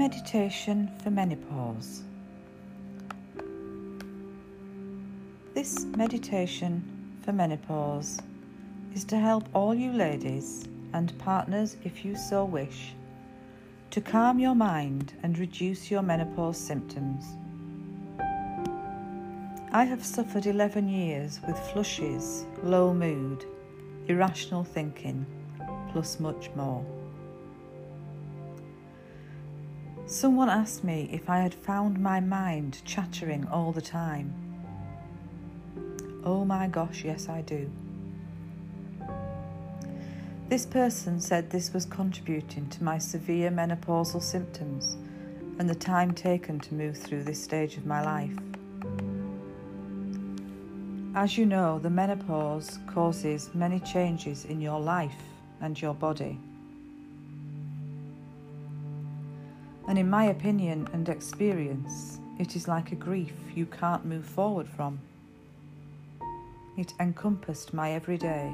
Meditation for Menopause. This meditation for menopause is to help all you ladies and partners, if you so wish, to calm your mind and reduce your menopause symptoms. I have suffered 11 years with flushes, low mood, irrational thinking, plus much more. Someone asked me if I had found my mind chattering all the time. Oh my gosh, yes, I do. This person said this was contributing to my severe menopausal symptoms and the time taken to move through this stage of my life. As you know, the menopause causes many changes in your life and your body. And in my opinion and experience, it is like a grief you can't move forward from. It encompassed my everyday.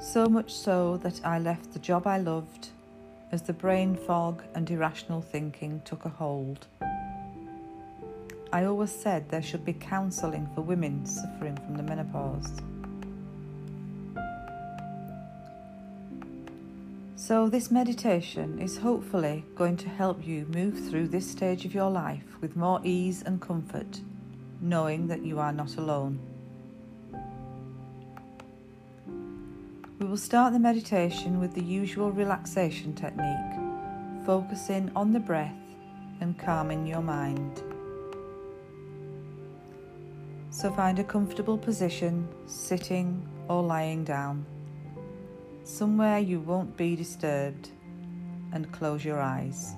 So much so that I left the job I loved as the brain fog and irrational thinking took a hold. I always said there should be counselling for women suffering from the menopause. So, this meditation is hopefully going to help you move through this stage of your life with more ease and comfort, knowing that you are not alone. We will start the meditation with the usual relaxation technique, focusing on the breath and calming your mind. So, find a comfortable position, sitting or lying down somewhere you won't be disturbed, and close your eyes.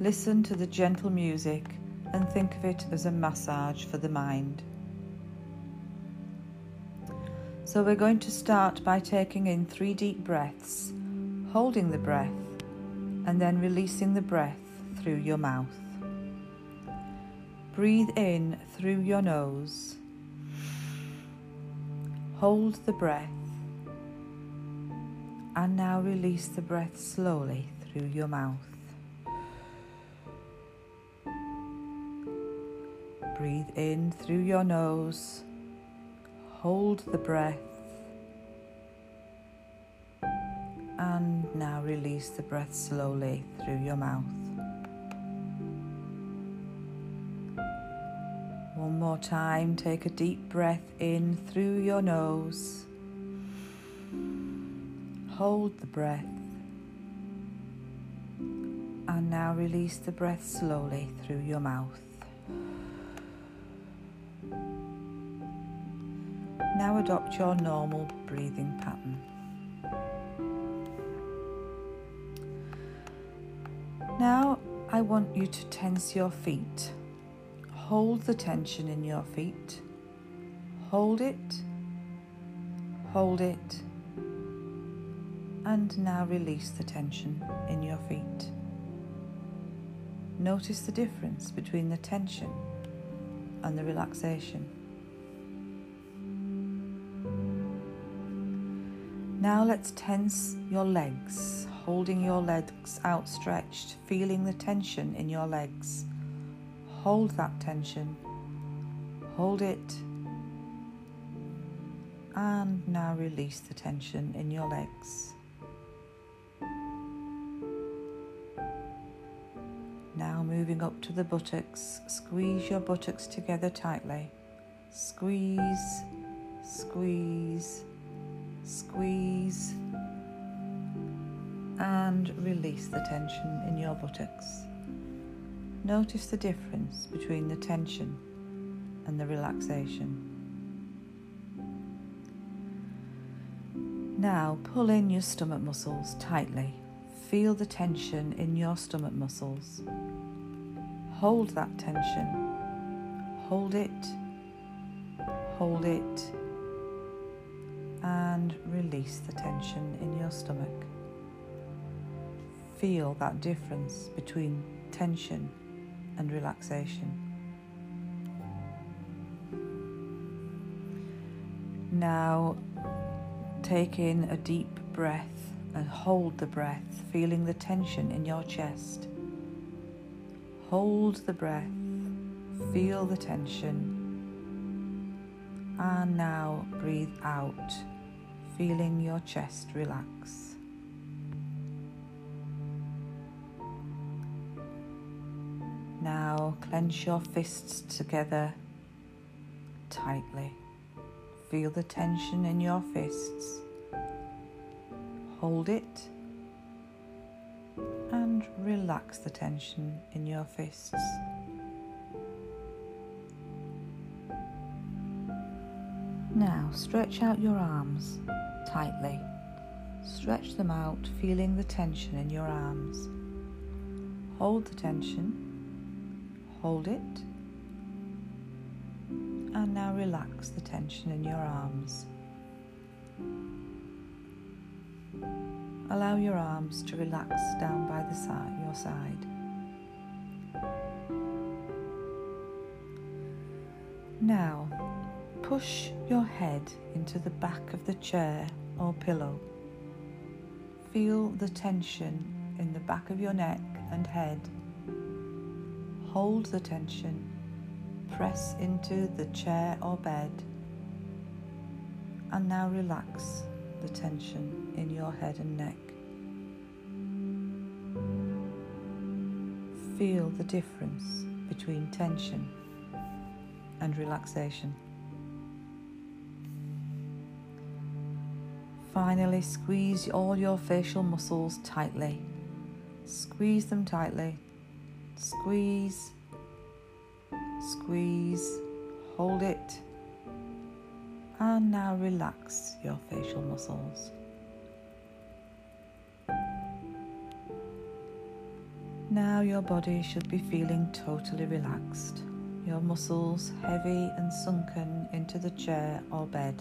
Listen to the gentle music and think of it as a massage for the mind. So, we're going to start by taking in three deep breaths, holding the breath, and then releasing the breath through your mouth. Breathe in through your nose. Hold the breath and now release the breath slowly through your mouth. Breathe in through your nose. Hold the breath. And now release the breath slowly through your mouth. One more time, take a deep breath in through your nose. Hold the breath. And now release the breath slowly through your mouth. Now adopt your normal breathing pattern. Now I want you to tense your feet. Hold the tension in your feet. Hold it. Hold it and now release the tension in your feet. Notice the difference between the tension and the relaxation. Now let's tense your legs, holding your legs outstretched, feeling the tension in your legs. Hold that tension. Hold it. And now release the tension in your legs. Moving up to the buttocks, squeeze your buttocks together tightly. Squeeze, squeeze, squeeze, and release the tension in your buttocks. Notice the difference between the tension and the relaxation. Now pull in your stomach muscles tightly Feel the tension in your stomach muscles. Hold that tension. Hold it. Hold it. And release the tension in your stomach. Feel that difference between tension and relaxation. Now take in a deep breath and hold the breath, feeling the tension in your chest. Hold the breath, feel the tension, and now breathe out, feeling your chest relax. Now clench your fists together tightly. Feel the tension in your fists. Hold it and relax the tension in your fists. Now stretch out your arms tightly. Stretch them out, feeling the tension in your arms. Hold the tension, hold it, and now relax the tension in your arms. Allow your arms to relax down by the side, your side. Now, push your head into the back of the chair or pillow. Feel the tension in the back of your neck and head. Hold the tension press into the chair or bed, and now relax the tension in your head and neck. Feel the difference between tension and relaxation. Finally, squeeze all your facial muscles tightly. Squeeze them tightly. Squeeze squeeze, hold it, and now relax your facial muscles. Now your body should be feeling totally relaxed, your muscles heavy and sunken into the chair or bed.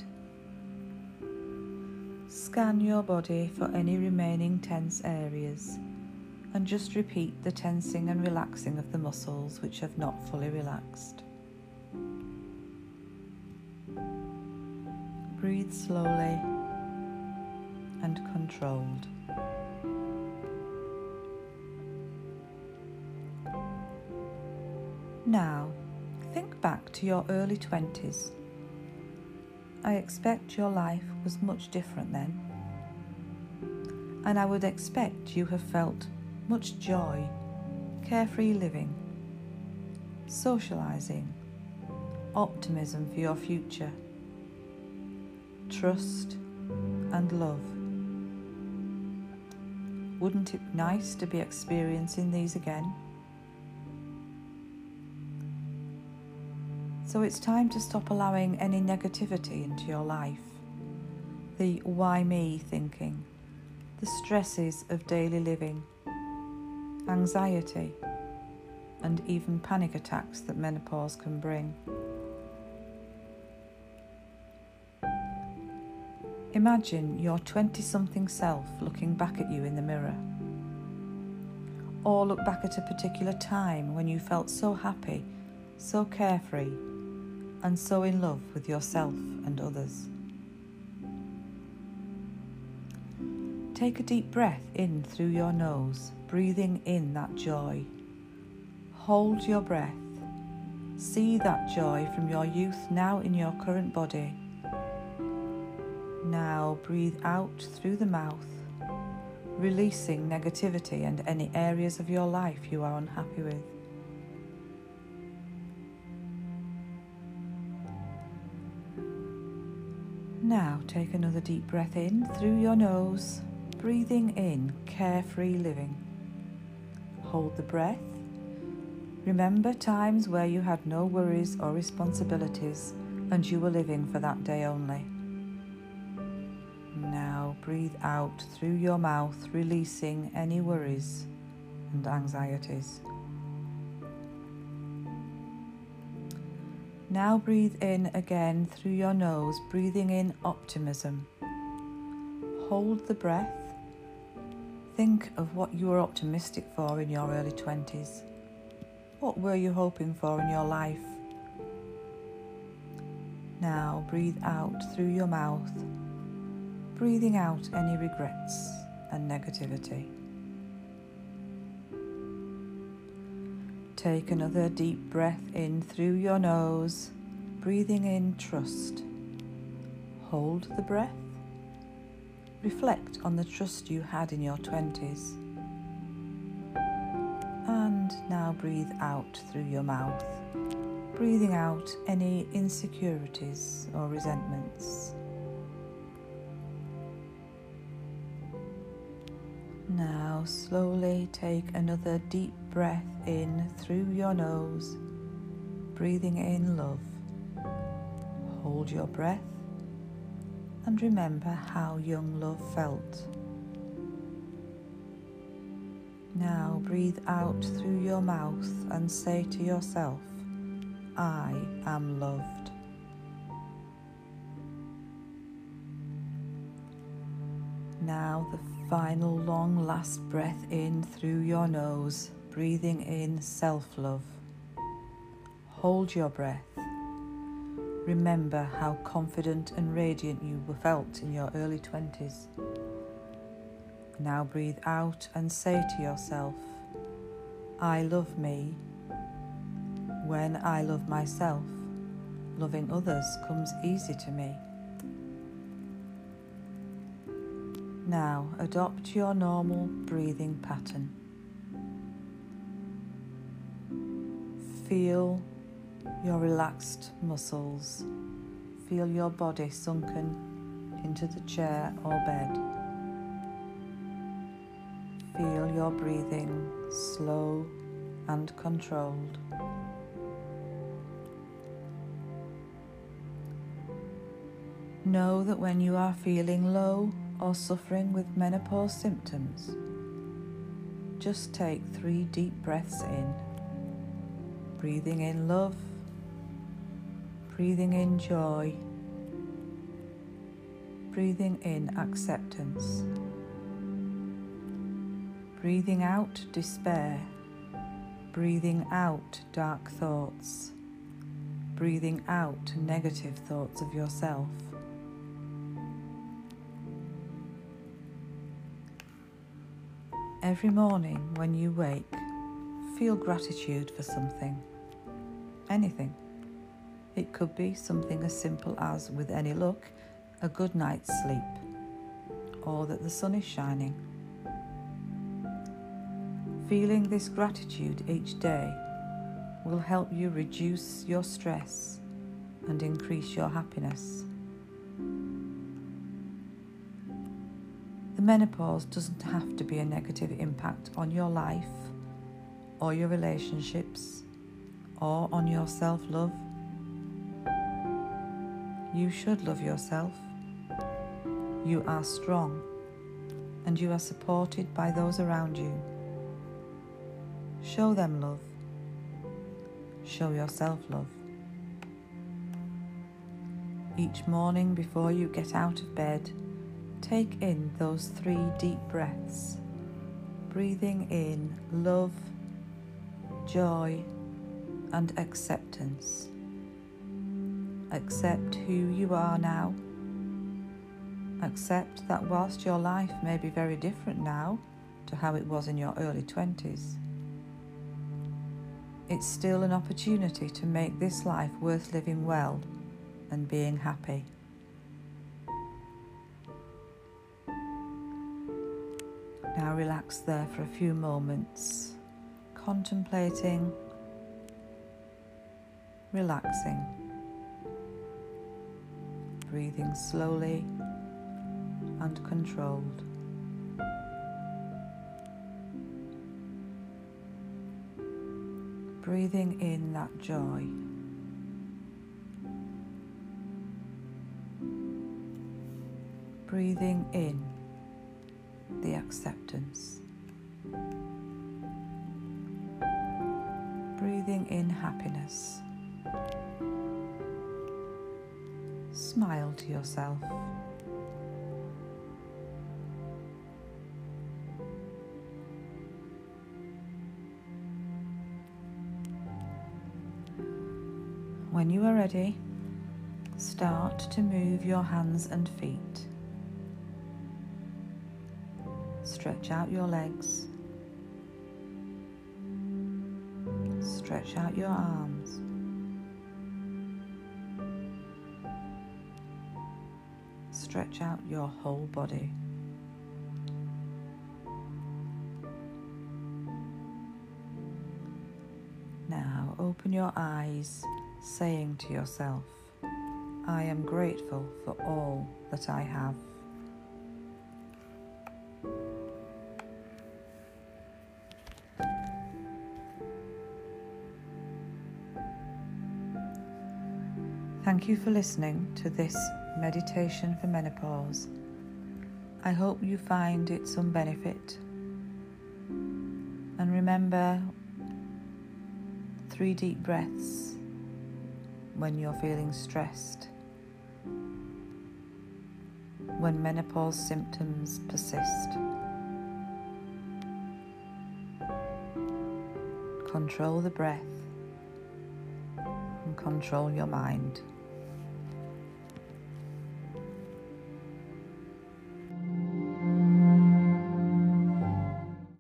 Scan your body for any remaining tense areas and just repeat the tensing and relaxing of the muscles which have not fully relaxed. Breathe slowly and controlled. Now, think back to your early 20s. I expect your life was much different then, and I would expect you have felt much joy, carefree living, socialising, optimism for your future, trust, and love. Wouldn't it be nice to be experiencing these again? So it's time to stop allowing any negativity into your life. The why me thinking, the stresses of daily living anxiety, and even panic attacks that menopause can bring. Imagine your 20 something self looking back at you in the mirror. Or look back at a particular time when you felt so happy, so carefree, and so in love with yourself and others. Take a deep breath in through your nose breathing in that joy. Hold your breath. See that joy from your youth now in your current body. Now breathe out through the mouth, releasing negativity and any areas of your life you are unhappy with. Now take another deep breath in through your nose, breathing in carefree living. Hold the breath. Remember times where you had no worries or responsibilities and you were living for that day only. Breathe out through your mouth, releasing any worries and anxieties. Now breathe in again through your nose, breathing in optimism. Hold the breath Think of what you were optimistic for in your early 20s. What were you hoping for in your life? Now breathe out through your mouth, breathing out any regrets and negativity. Take another deep breath in through your nose, breathing in trust. Hold the breath. Reflect on the trust you had in your 20s. And now breathe out through your mouth, breathing out any insecurities or resentments. Now, slowly take another deep breath in through your nose, breathing in love. Hold your breath and remember how young love felt. Now, breathe out through your mouth and say to yourself, I am loved. Now, the final long last breath in through your nose, breathing in self love. Hold your breath. Remember how confident and radiant you were felt in your early 20s. Now breathe out and say to yourself, I love me. When I love myself, loving others comes easy to me. Now adopt your normal breathing pattern. Feel your relaxed muscles. Feel your body sunken into the chair or bed. Feel your breathing slow and controlled. Know that when you are feeling low or suffering with menopause symptoms, just take three deep breaths in, breathing in love, breathing in joy, breathing in acceptance, breathing out despair, breathing out dark thoughts, breathing out negative thoughts of yourself. Every morning when you wake, feel gratitude for something. Anything. It could be something as simple as, with any luck, a good night's sleep, or that the sun is shining. Feeling this gratitude each day will help you reduce your stress and increase your happiness. The menopause doesn't have to be a negative impact on your life or your relationships or on your self love. You should love yourself. You are strong and you are supported by those around you. Show them love. Show yourself love. Each morning before you get out of bed, Take in those three deep breaths, breathing in love, joy, and acceptance. Accept who you are now. Accept that whilst your life may be very different now to how it was in your early 20s, it's still an opportunity to make this life worth living well and being happy. Now relax there for a few moments, contemplating, relaxing, breathing slowly and controlled. Breathing in that joy. Breathing in the acceptance. Breathing in happiness. Smile to yourself. When you are ready, start to move your hands and feet. Stretch out your legs. Stretch out your arms. Stretch out your whole body. Now open your eyes, saying to yourself, I am grateful for all that I have. You for listening to this meditation for menopause. I hope you find it some benefit. And remember three deep breaths when you're feeling stressed, when menopause symptoms persist. Control the breath and control your mind.